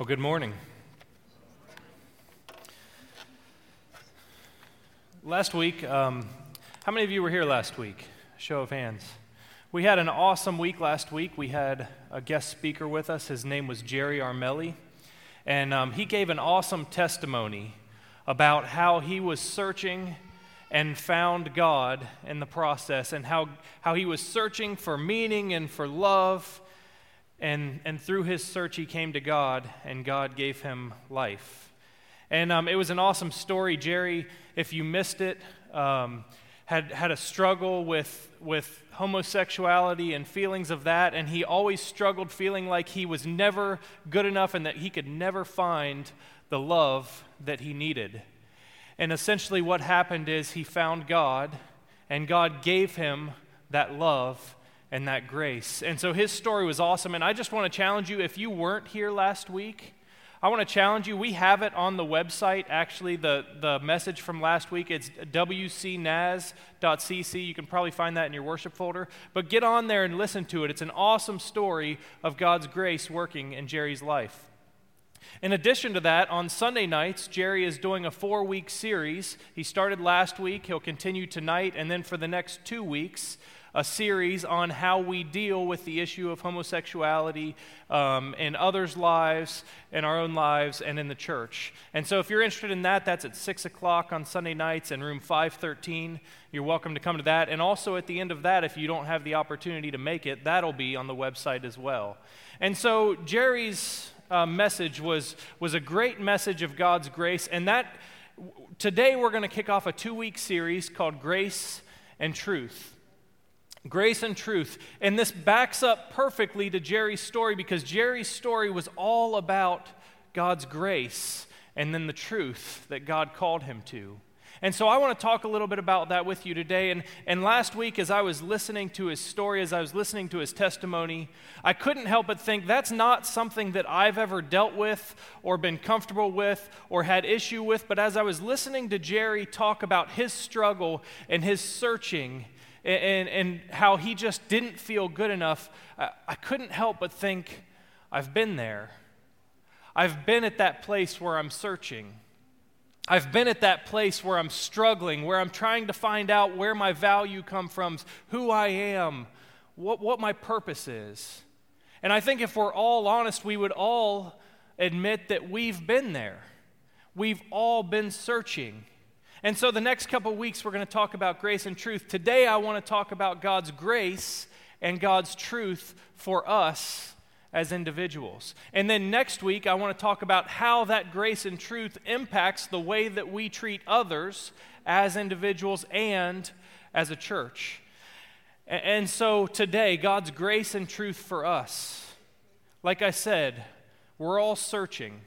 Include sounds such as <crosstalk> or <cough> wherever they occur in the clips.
Well, good morning. Last week, um, how many of you were here last week? Show of hands. We had an awesome week last week. We had a guest speaker with us. His name was Jerry Armelli. And um, he gave an awesome testimony about how he was searching and found God in the process, and how, how he was searching for meaning and for love and, and through his search, he came to God, and God gave him life. And um, it was an awesome story. Jerry, if you missed it, um, had, had a struggle with, with homosexuality and feelings of that, and he always struggled feeling like he was never good enough and that he could never find the love that he needed. And essentially, what happened is he found God, and God gave him that love and that grace. And so his story was awesome. And I just want to challenge you if you weren't here last week, I want to challenge you. We have it on the website, actually, the, the message from last week. It's wcnaz.cc. You can probably find that in your worship folder. But get on there and listen to it. It's an awesome story of God's grace working in Jerry's life. In addition to that, on Sunday nights, Jerry is doing a four week series. He started last week, he'll continue tonight, and then for the next two weeks, a series on how we deal with the issue of homosexuality um, in others' lives, in our own lives, and in the church. And so, if you're interested in that, that's at 6 o'clock on Sunday nights in room 513. You're welcome to come to that. And also, at the end of that, if you don't have the opportunity to make it, that'll be on the website as well. And so, Jerry's uh, message was, was a great message of God's grace. And that today we're going to kick off a two week series called Grace and Truth. Grace and truth. And this backs up perfectly to Jerry's story because Jerry's story was all about God's grace and then the truth that God called him to. And so I want to talk a little bit about that with you today. And, and last week, as I was listening to his story, as I was listening to his testimony, I couldn't help but think that's not something that I've ever dealt with or been comfortable with or had issue with. But as I was listening to Jerry talk about his struggle and his searching, and, and how he just didn't feel good enough, I, I couldn't help but think, I've been there. I've been at that place where I'm searching. I've been at that place where I'm struggling, where I'm trying to find out where my value comes from, who I am, what, what my purpose is. And I think if we're all honest, we would all admit that we've been there. We've all been searching. And so, the next couple weeks, we're going to talk about grace and truth. Today, I want to talk about God's grace and God's truth for us as individuals. And then next week, I want to talk about how that grace and truth impacts the way that we treat others as individuals and as a church. And so, today, God's grace and truth for us. Like I said, we're all searching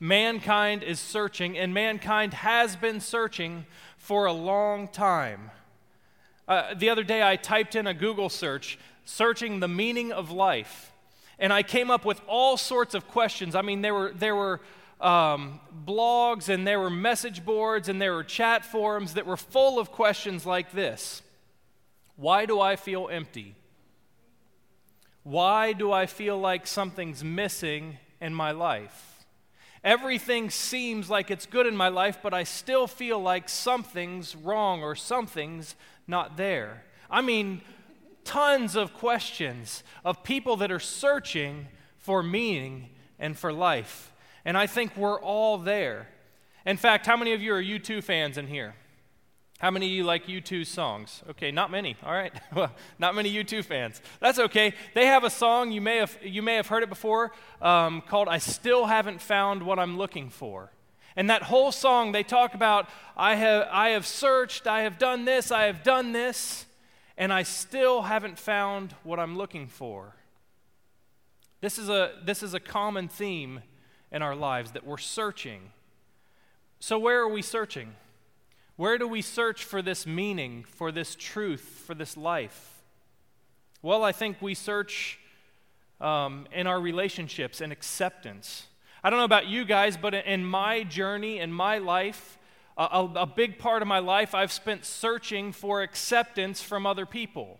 mankind is searching, and mankind has been searching for a long time. Uh, the other day, I typed in a Google search, searching the meaning of life, and I came up with all sorts of questions. I mean, there were, there were um, blogs, and there were message boards, and there were chat forums that were full of questions like this Why do I feel empty? Why do I feel like something's missing in my life? Everything seems like it's good in my life, but I still feel like something's wrong or something's not there. I mean, tons of questions of people that are searching for meaning and for life. And I think we're all there. In fact, how many of you are U2 fans in here? How many of you like U2 songs? Okay, not many. All right. <laughs> Well, not many U2 fans. That's okay. They have a song, you may have, you may have heard it before, um, called I Still Haven't Found What I'm Looking For. And that whole song, they talk about, I have, I have searched, I have done this, I have done this, and I still haven't found what I'm looking for. This is a, this is a common theme in our lives that we're searching. So, where are we searching? Where do we search for this meaning, for this truth, for this life? Well, I think we search um, in our relationships and acceptance. I don't know about you guys, but in my journey, in my life, a, a big part of my life, I've spent searching for acceptance from other people.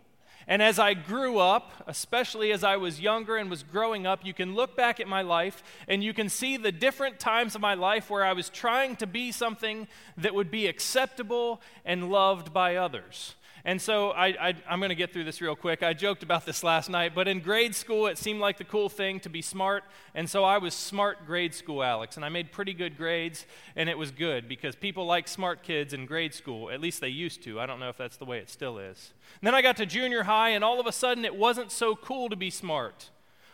And as I grew up, especially as I was younger and was growing up, you can look back at my life and you can see the different times of my life where I was trying to be something that would be acceptable and loved by others. And so I, am going to get through this real quick. I joked about this last night, but in grade school, it seemed like the cool thing to be smart. And so I was smart grade school Alex, and I made pretty good grades, and it was good because people like smart kids in grade school. At least they used to. I don't know if that's the way it still is. And then I got to junior high, and all of a sudden, it wasn't so cool to be smart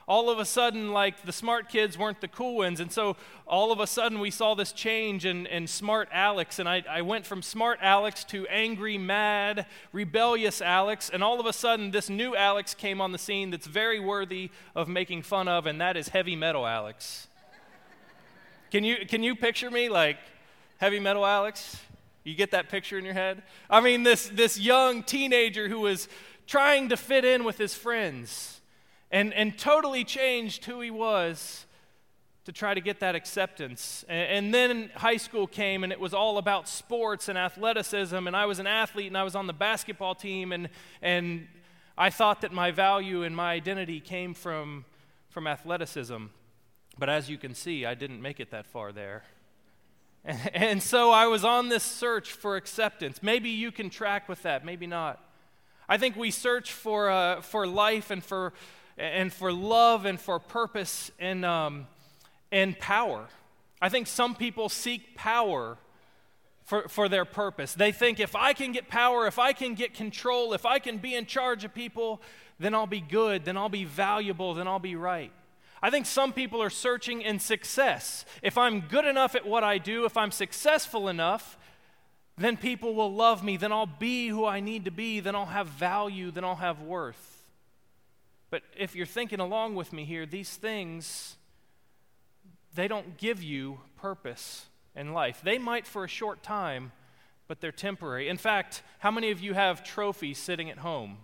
all of a sudden, like the smart kids weren't the cool ones. And so all of a sudden, we saw this change in, in smart Alex. And I, I went from smart Alex to angry, mad, rebellious Alex. And all of a sudden, this new Alex came on the scene that's very worthy of making fun of, and that is heavy metal Alex. can, you, can you picture me like heavy metal Alex? You get that picture in your head? I mean, this, this young teenager who was trying to fit in with his friends and, and totally changed who he was to try to get that acceptance. And, and, then high school came, and it was all about sports and athleticism. And I was an athlete, and I was on the basketball team, and, and I thought that my value and my identity came from, from athleticism. But as you can see, I didn't make it that far there. <laughs> And, so I was on this search for acceptance. Maybe you can track with that, maybe not. I think we search for, uh, for life and for and for love and for purpose and, um, and power. I think some people seek power for, for their purpose. They think if I can get power, if I can get control, if I can be in charge of people, then I'll be good, then I'll be valuable, then I'll be right. I think some people are searching in success. If I'm good enough at what I do, if I'm successful enough, then people will love me, then I'll be who I need to be, then I'll have value, then I'll have worth. But if you're thinking along with me here, these things, they don't give you purpose in life. They might for a short time, but they're temporary. In fact, how many of you have trophies sitting at home?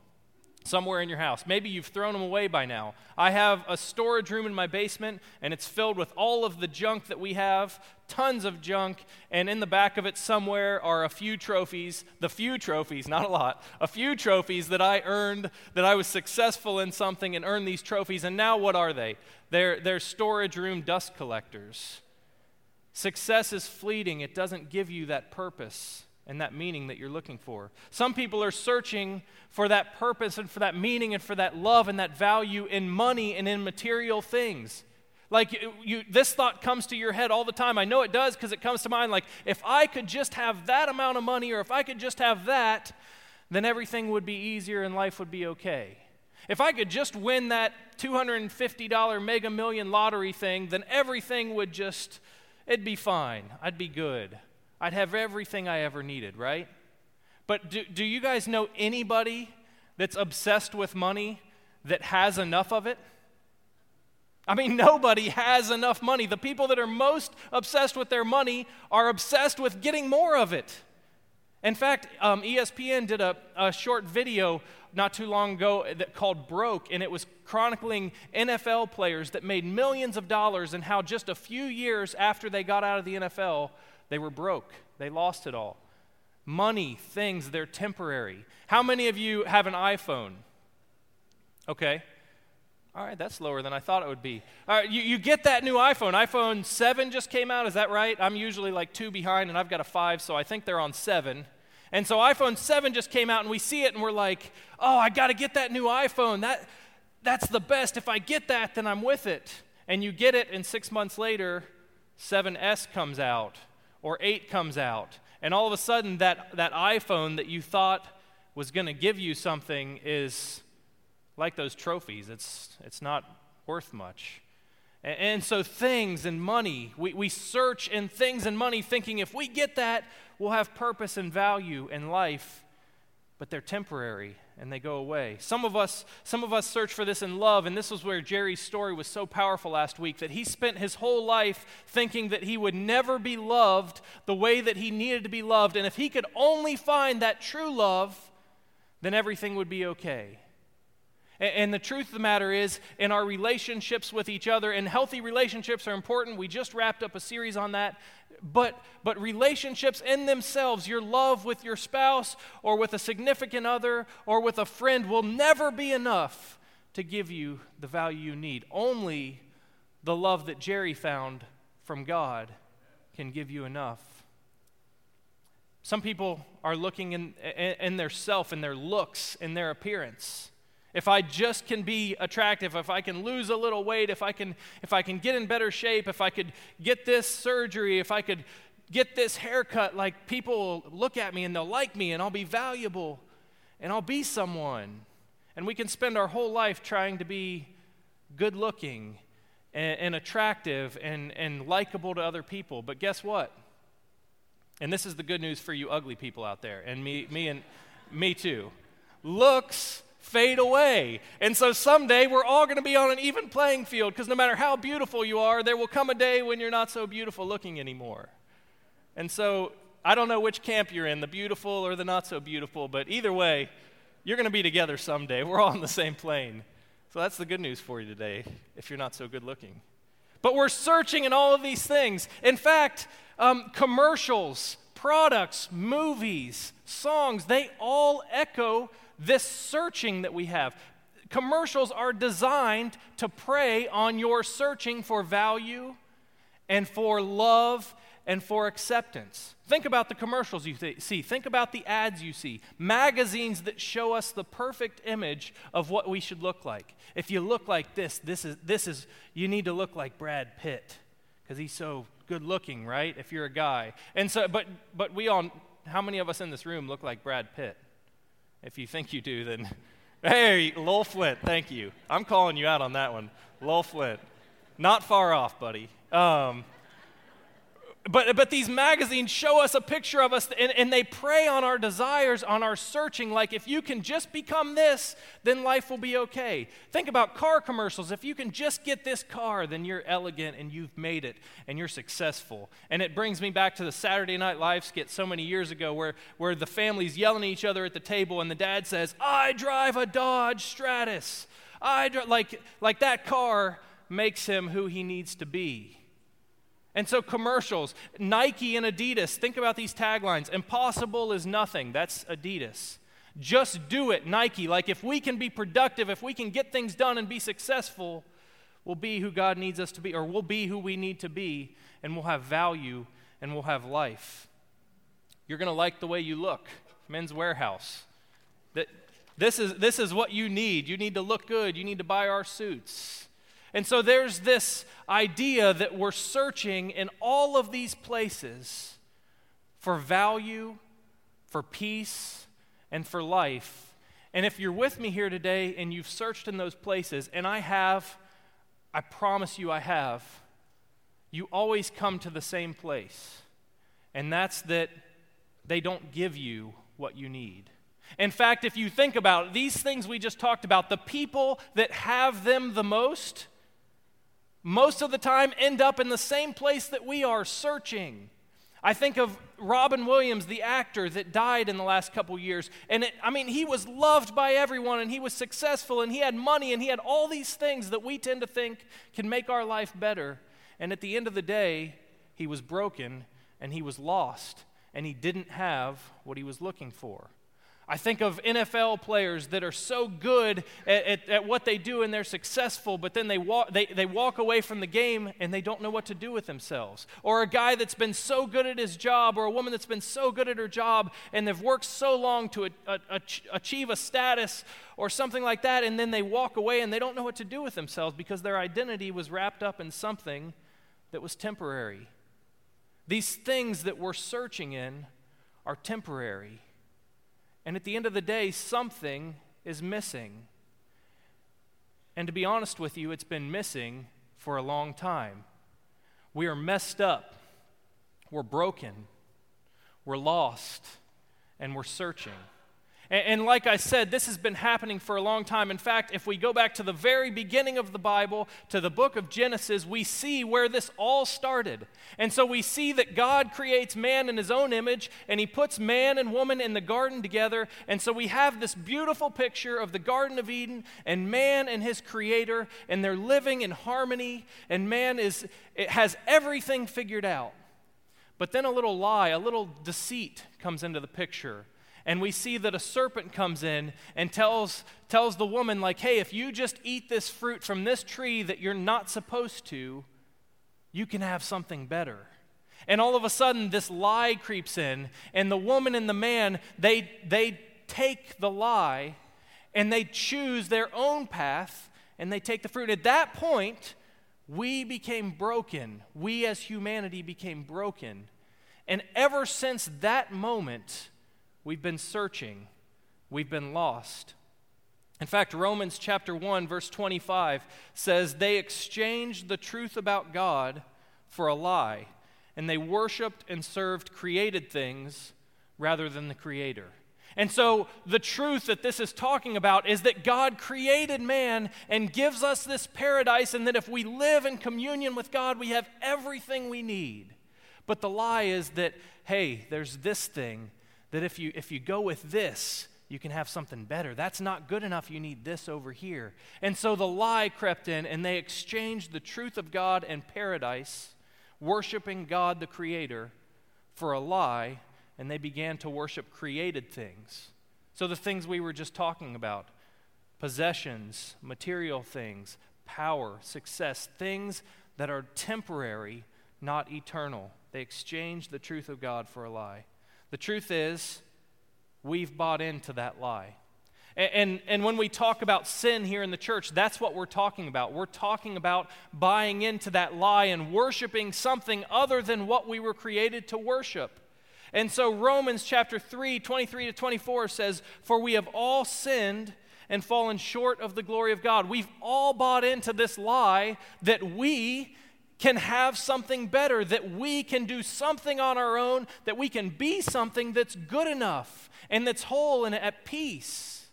Somewhere in your house. Maybe you've thrown them away by now. I have a storage room in my basement, and it's filled with all of the junk that we have, tons of junk, and in the back of it somewhere are a few trophies, the few trophies, not a lot, a few trophies that I earned, that I was successful in something and earned these trophies. And now what are they? They're, they're storage room dust collectors. Success is fleeting, it doesn't give you that purpose and that meaning that you're looking for. Some people are searching for that purpose and for that meaning and for that love and that value in money and in material things. Like you, you, this thought comes to your head all the time. I know it does because it comes to mind. Like, if I could just have that amount of money or if I could just have that, then everything would be easier and life would be okay. If I could just win that $250 mega million lottery thing, then everything would just, it'd be fine. I'd be good. I'd have everything I ever needed, right? But do, do you guys know anybody that's obsessed with money that has enough of it? I mean, <laughs> nobody has enough money. The people that are most obsessed with their money are obsessed with getting more of it. In fact, um, ESPN did a, a, short video not too long ago that called Broke, and it was chronicling NFL players that made millions of dollars and how just a few years after they got out of the NFL, they were broke, they lost it all. Money, things, they're temporary. How many of you have an iPhone? Okay. All right, that's lower than I thought it would be. All right, you, you get that new iPhone. iPhone 7 just came out, is that right? I'm usually like two behind, and I've got a 5, so I think they're on 7. And so iPhone 7 just came out, and we see it, and we're like, oh, I got to get that new iPhone. That, that's the best. If I get that, then I'm with it. And you get it, and six months later, 7S comes out or 8 comes out, and all of a sudden that, that iPhone that you thought was going to give you something is like those trophies. It's, it's not worth much. And, and so things and money, we, we search in things and money thinking if we get that, we'll have purpose and value in life, but they're temporary and they go away. Some of us some of us search for this in love and this was where Jerry's story was so powerful last week that he spent his whole life thinking that he would never be loved the way that he needed to be loved and if he could only find that true love then everything would be okay. And the truth of the matter is, in our relationships with each other, and healthy relationships are important. We just wrapped up a series on that. But, but relationships in themselves, your love with your spouse or with a significant other or with a friend, will never be enough to give you the value you need. Only the love that Jerry found from God can give you enough. Some people are looking in, in, in their self, in their looks, in their appearance. If I just can be attractive, if I can lose a little weight, if I can, if I can get in better shape, if I could get this surgery, if I could get this haircut, like people look at me and they'll like me and I'll be valuable and I'll be someone. And we can spend our whole life trying to be good looking and, and attractive and, and likable to other people. But guess what? And this is the good news for you ugly people out there, and me, me and me too. Looks fade away. And so someday we're all going to be on an even playing field because no matter how beautiful you are, there will come a day when you're not so beautiful looking anymore. And so I don't know which camp you're in, the beautiful or the not so beautiful, but either way, you're going to be together someday. We're all on the same plane. So that's the good news for you today if you're not so good looking. But we're searching in all of these things. In fact, um, commercials, products, movies, songs, they all echo this searching that we have. Commercials are designed to prey on your searching for value and for love and for acceptance. Think about the commercials you th- see. Think about the ads you see. Magazines that show us the perfect image of what we should look like. If you look like this, this is, this is you need to look like Brad Pitt because he's so good looking, right? If you're a guy. And so, but, but we all, how many of us in this room look like Brad Pitt? If you think you do, then <laughs> hey, Lowell Flint, thank you. I'm calling you out on that one. Lowell Flint. Not far off, buddy. Um, but, but these magazines show us a picture of us and, and they prey on our desires, on our searching. Like, if you can just become this, then life will be okay. Think about car commercials. If you can just get this car, then you're elegant and you've made it and you're successful. And it brings me back to the Saturday Night Live skit so many years ago where, where the family's yelling at each other at the table and the dad says, I drive a Dodge Stratus. I dri-. like, like that car makes him who he needs to be. And so, commercials, Nike and Adidas, think about these taglines Impossible is nothing. That's Adidas. Just do it, Nike. Like, if we can be productive, if we can get things done and be successful, we'll be who God needs us to be, or we'll be who we need to be, and we'll have value and we'll have life. You're going to like the way you look. Men's Wearhouse. That, this, is, this is what you need. You need to look good. You need to buy our suits. And so there's this idea that we're searching in all of these places for value, for peace, and for life. And if you're with me here today and you've searched in those places, and I have, I promise you I have, you always come to the same place. And that's that they don't give you what you need. In fact, if you think about it, these things we just talked about, the people that have them the most, most of the time end up in the same place that we are searching. I think of Robin Williams, the actor that died in the last couple years. And it, I mean, he was loved by everyone and he was successful and he had money and he had all these things that we tend to think can make our life better. And at the end of the day, he was broken and he was lost and he didn't have what he was looking for. I think of NFL players that are so good at, at, at, what they do and they're successful, but then they walk, they, they walk away from the game and they don't know what to do with themselves. Or a guy that's been so good at his job, or a woman that's been so good at her job and they've worked so long to a, a, achieve a status or something like that, and then they walk away and they don't know what to do with themselves because their identity was wrapped up in something that was temporary. These things that we're searching in are temporary. And at the end of the day, something is missing. And to be honest with you, it's been missing for a long time. We are messed up, we're broken, we're lost, and we're searching. And, and, like I said, this has been happening for a long time. In fact, if we go back to the very beginning of the Bible, to the book of Genesis, we see where this all started. And so we see that God creates man in his own image, and he puts man and woman in the garden together. And so we have this beautiful picture of the Garden of Eden and man and his creator, and they're living in harmony, and man is, it has everything figured out. But then a little lie, a little deceit comes into the picture and we see that a serpent comes in and tells, tells the woman, like, hey, if you just eat this fruit from this tree that you're not supposed to, you can have something better. And all of a sudden, this lie creeps in, and the woman and the man, they, they take the lie and they choose their own path and they take the fruit. At that point, we became broken. We as humanity became broken. And ever since that moment, We've been searching, we've been lost. In fact, Romans chapter 1 verse 25 says they exchanged the truth about God for a lie, and they worshiped and served created things rather than the creator. And so, the truth that this is talking about is that God created man and gives us this paradise, and that if we live in communion with God, we have everything we need. But the lie is that, hey, there's this thing that if you, if you go with this, you can have something better. That's not good enough. You need this over here. And so the lie crept in, and they exchanged the truth of God and paradise, worshiping God the Creator, for a lie, and they began to worship created things. So the things we were just talking about possessions, material things, power, success, things that are temporary, not eternal. They exchanged the truth of God for a lie. The truth is, we've bought into that lie. And, and, and, when we talk about sin here in the church, that's what we're talking about. We're talking about buying into that lie and worshiping something other than what we were created to worship. And so Romans chapter 3, 23 to 24 says, For we have all sinned and fallen short of the glory of God. We've all bought into this lie that we can have something better, that we can do something on our own, that we can be something that's good enough and that's whole and at peace.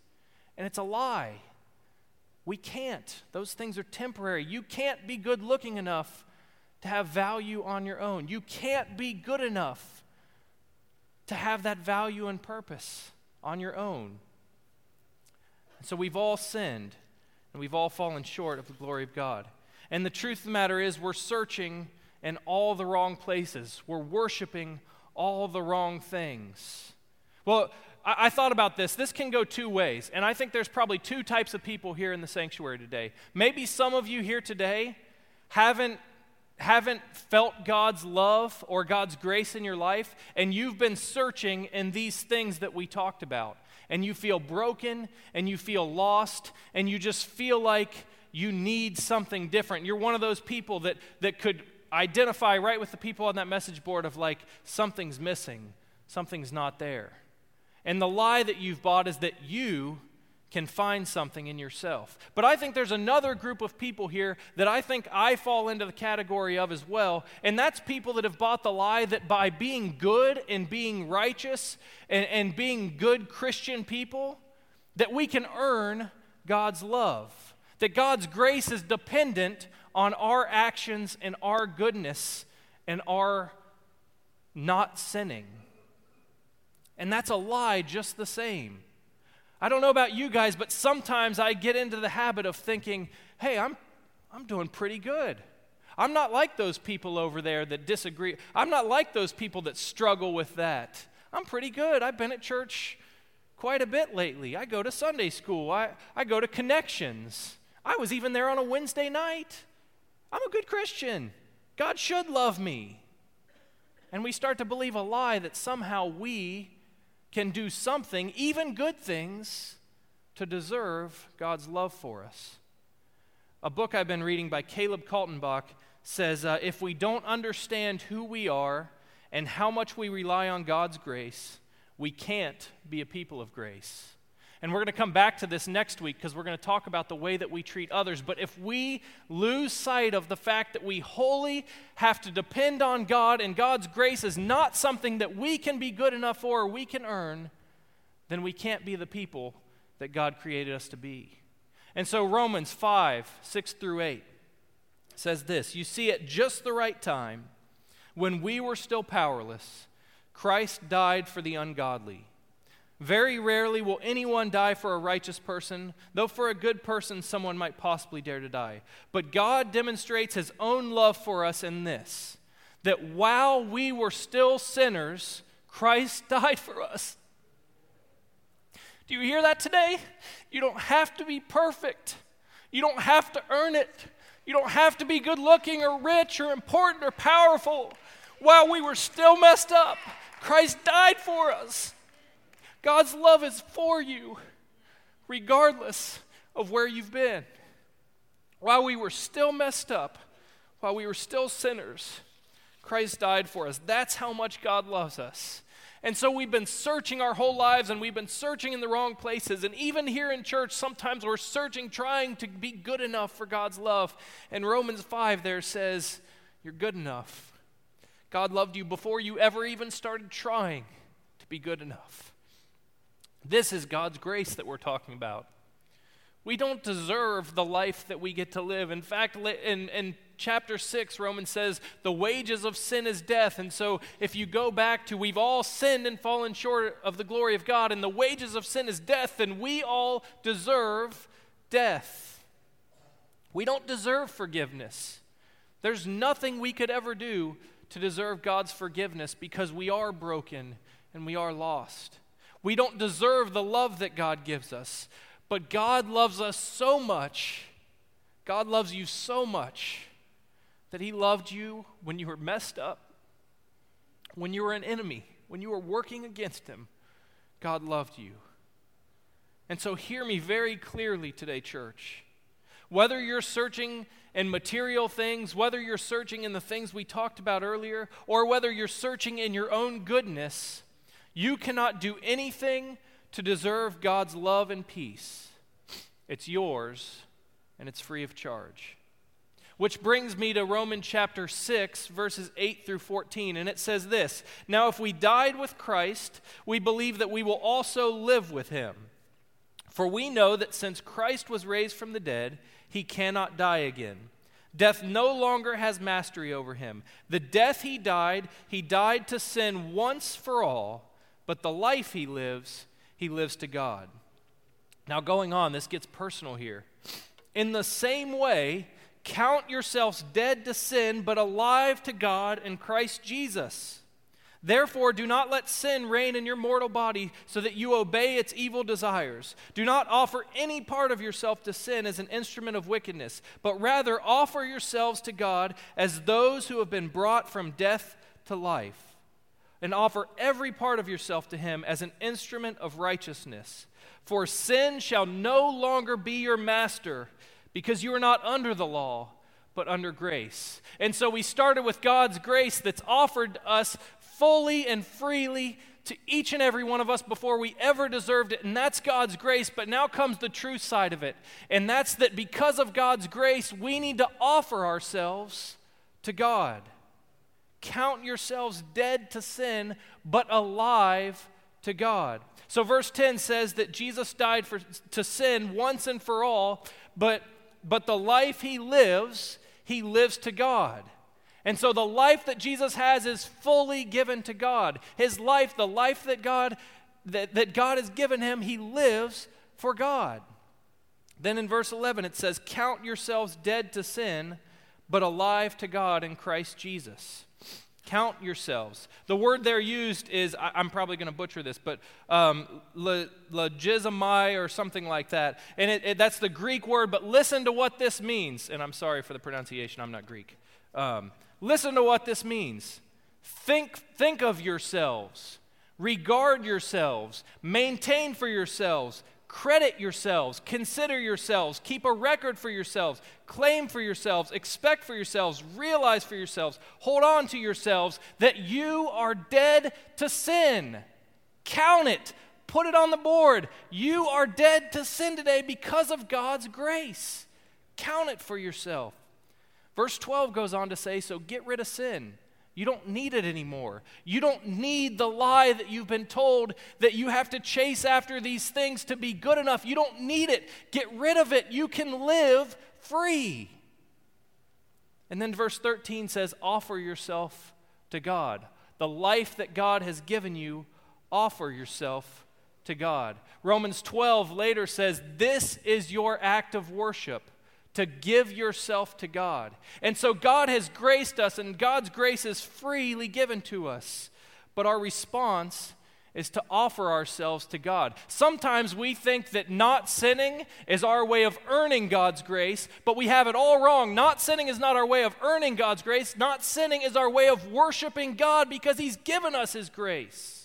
And it's a lie. We can't. Those things are temporary. You can't be good looking enough to have value on your own. You can't be good enough to have that value and purpose on your own. And so we've all sinned and we've all fallen short of the glory of God. And the truth of the matter is, we're searching in all the wrong places, we're worshiping all the wrong things. Well, I, I, thought about this. This can go two ways. And I think there's probably two types of people here in the sanctuary today. Maybe some of you here today haven't haven't felt God's love or God's grace in your life, and you've been searching in these things that we talked about, and you feel broken, and you feel lost, and you just feel like you need something different. You're one of those people that, that could identify right with the people on that message board of like, something's missing, something's not there. And the lie that you've bought is that you can find something in yourself. But I think there's another group of people here that I think I fall into the category of as well, and that's people that have bought the lie that by being good and being righteous and, and being good Christian people, that we can earn God's love that God's grace is dependent on our actions and our goodness and our not sinning. And that's a lie just the same. I don't know about you guys, but sometimes I get into the habit of thinking, hey, I'm, I'm doing pretty good. I'm not like those people over there that disagree. I'm not like those people that struggle with that. I'm pretty good. I've been at church quite a bit lately. I go to Sunday school, I, I go to connections. I was even there on a Wednesday night. I'm a good Christian. God should love me. And we start to believe a lie that somehow we can do something, even good things, to deserve God's love for us. A book I've been reading by Caleb Kaltenbach says uh, if we don't understand who we are and how much we rely on God's grace, we can't be a people of grace. And we're going to come back to this next week because we're going to talk about the way that we treat others. But if we lose sight of the fact that we wholly have to depend on God and God's grace is not something that we can be good enough for or we can earn, then we can't be the people that God created us to be. And so Romans 5 6 through 8 says this You see, at just the right time, when we were still powerless, Christ died for the ungodly. Very rarely will anyone die for a righteous person, though for a good person someone might possibly dare to die. But God demonstrates his own love for us in this that while we were still sinners, Christ <laughs> died for us. Do you hear that today? You don't have to be perfect. You don't have to earn it. You don't have to be good looking or rich or important or powerful. While we were still messed up, Christ died for us. God's love is for you, regardless of where you've been. While we were still messed up, while we were still sinners, Christ died for us. That's how much God loves us. And so we've been searching our whole lives and we've been searching in the wrong places. And even here in church, sometimes we're searching, trying to be good enough for God's love. And Romans 5 there says, You're good enough. God loved you before you ever even started trying to be good enough. This is God's grace that we're talking about. We don't deserve the life that we get to live. In fact, in, in chapter 6, Romans says, the wages of sin is death. And so if you go back to, we've all sinned and fallen short of the glory of God, and the wages of sin is death, then we all deserve death. We don't deserve forgiveness. There's nothing we could ever do to deserve God's forgiveness because we are broken and we are lost. We don't deserve the love that God gives us. But God loves us so much. God loves you so much that He loved you when you were messed up, when you were an enemy, when you were working against Him. God loved you. And so, hear me very clearly today, church. Whether you're searching in material things, whether you're searching in the things we talked about earlier, or whether you're searching in your own goodness, you cannot do anything to deserve God's love and peace. It's yours, and it's free of charge. Which brings me to Romans chapter 6, verses 8 through 14, and it says this Now, if we died with Christ, we believe that we will also live with him. For we know that since Christ was raised from the dead, he cannot die again. Death no longer has mastery over him. The death he died, he died to sin once for all, but the life he lives, he lives to God. Now, going on, this gets personal here. In the same way, count yourselves dead to sin, but alive to God in Christ Jesus. Therefore, do not let sin reign in your mortal body so that you obey its evil desires. Do not offer any part of yourself to sin as an instrument of wickedness, but rather offer yourselves to God as those who have been brought from death to life and offer every part of yourself to him as an instrument of righteousness. For sin shall no longer be your master, because you are not under the law, but under grace. And so we started with God's grace that's offered us fully and freely to each and every one of us before we ever deserved it, and that's God's grace. But now comes the true side of it, and that's that because of God's grace, we need to offer ourselves to God. Count yourselves dead to sin, but alive to God. So, verse 10 says that Jesus died for, to sin once and for all, but, but the life he lives, he lives to God. And so, the life that Jesus has is fully given to God. His life, the life that God, that, that God has given him, he lives for God. Then in verse 11, it says, Count yourselves dead to sin, but alive to God in Christ Jesus. Count yourselves. The word there used is, I, am probably going to butcher this, but um, logizomai or something like that. And it, it, that's the Greek word, but listen to what this means. And I'm sorry for the pronunciation, I'm not Greek. Um, listen to what this means. Think, think of yourselves, regard yourselves, maintain for yourselves, Credit yourselves, consider yourselves, keep a record for yourselves, claim for yourselves, expect for yourselves, realize for yourselves, hold on to yourselves that you are dead to sin. Count it, put it on the board. You are dead to sin today because of God's grace. Count it for yourself. Verse 12 goes on to say, So get rid of sin. You don't need it anymore. You don't need the lie that you've been told that you have to chase after these things to be good enough. You don't need it. Get rid of it. You can live free. And then verse 13 says, Offer yourself to God. The life that God has given you, offer yourself to God. Romans 12 later says, This is your act of worship to give yourself to God. And so God has graced us, and God's grace is freely given to us. But our response is to offer ourselves to God. Sometimes we think that not sinning is our way of earning God's grace, but we have it all wrong. Not sinning is not our way of earning God's grace. Not sinning is our way of worshiping God because He's given us His grace.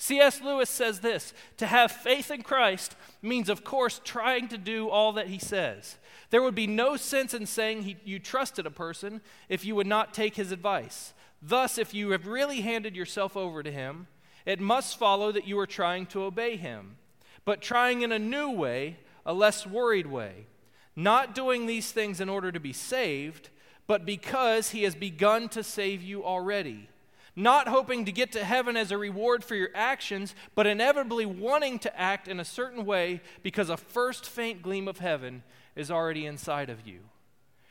C.S. Lewis says this To have faith in Christ means, of course, trying to do all that He says. There would be no sense in saying he, you trusted a person if you would not take his advice. Thus, if you have really handed yourself over to him, it must follow that you are trying to obey him, but trying in a new way, a less worried way. Not doing these things in order to be saved, but because he has begun to save you already. Not hoping to get to heaven as a reward for your actions, but inevitably wanting to act in a certain way because a first faint gleam of heaven is already inside of you.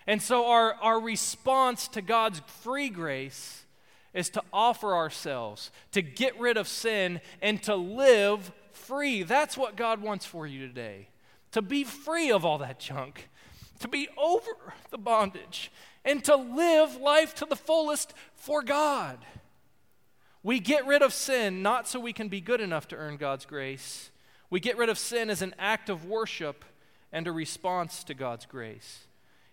And so, our, our response to God's free grace is to offer ourselves, to get rid of sin, and to live free. That's what God wants for you today. To be free of all that junk, to be over the bondage, and to live life to the fullest for God. We get rid of sin not so we can be good enough to earn God's grace. We get rid of sin as an act of worship and a response to God's grace.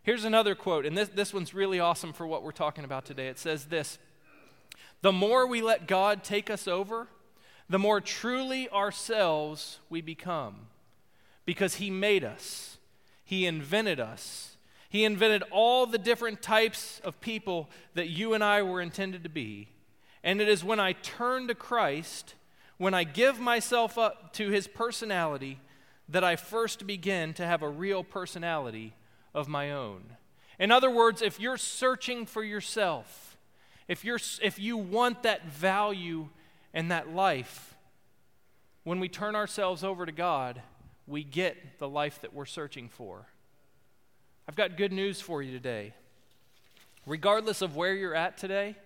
Here's another quote, and this, this one's really awesome for what we're talking about today. It says this The more we let God take us over, the more truly ourselves we become. Because He made us, He invented us, He invented all the different types of people that you and I were intended to be. And it is when I turn to Christ, when I give myself up to His personality, that I first begin to have a real personality of my own. In other words, if you're searching for yourself, if, you're, if you want that value and that life, when we turn ourselves over to God, we get the life that we're searching for. I've got good news for you today. Regardless of where you're at today,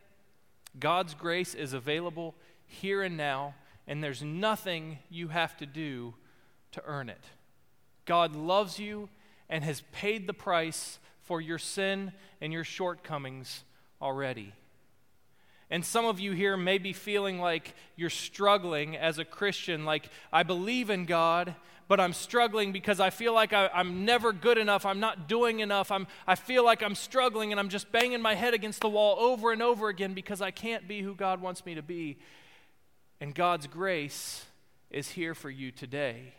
God's grace is available here and now, and there's nothing you have to do to earn it. God loves you and has paid the price for your sin and your shortcomings already. And some of you here may be feeling like you're struggling as a Christian, like, I believe in God, but I'm struggling because I feel like I, am never good enough. I'm not doing enough. I'm, I feel like I'm struggling and I'm just banging my head against the wall over and over again because I can't be who God wants me to be. And God's grace is here for you today.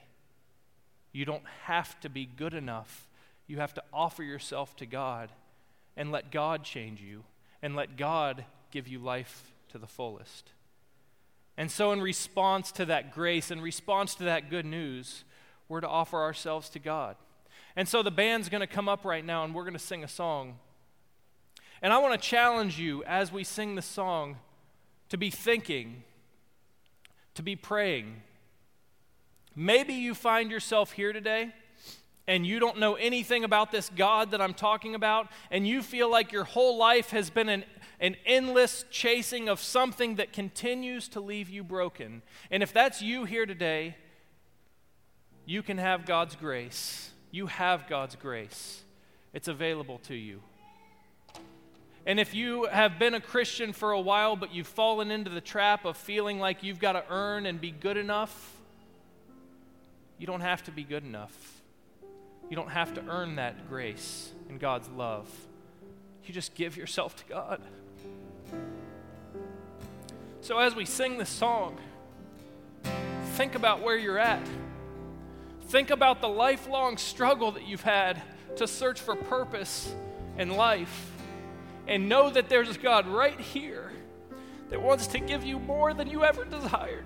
You don't have to be good enough. You have to offer yourself to God and let God change you and let God give you life to the fullest. And so, in response to that grace, in response to that good news, we're to offer ourselves to God. And so, the band's going to come up right now and we're going to sing a song. And I want to challenge you as we sing the song to be thinking, to be praying, Maybe you find yourself here today and you don't know anything about this God that I'm talking about, and you feel like your whole life has been an, an endless chasing of something that continues to leave you broken. And if that's you here today, you can have God's grace. You have God's grace, it's available to you. And if you have been a Christian for a while, but you've fallen into the trap of feeling like you've got to earn and be good enough, you don't have to be good enough. You don't have to earn that grace and God's love. You just give yourself to God. So as we sing this song, think about where you're at. Think about the lifelong struggle that you've had to search for purpose in life. And know that there's a God right here that wants to give you more than you ever desired.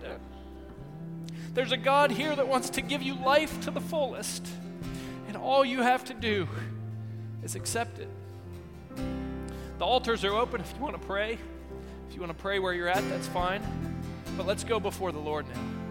There's a God here that wants to give you life to the fullest. And all you have to do is accept it. The altars are open if you want to pray. If you want to pray where you're at, that's fine. But let's go before the Lord now.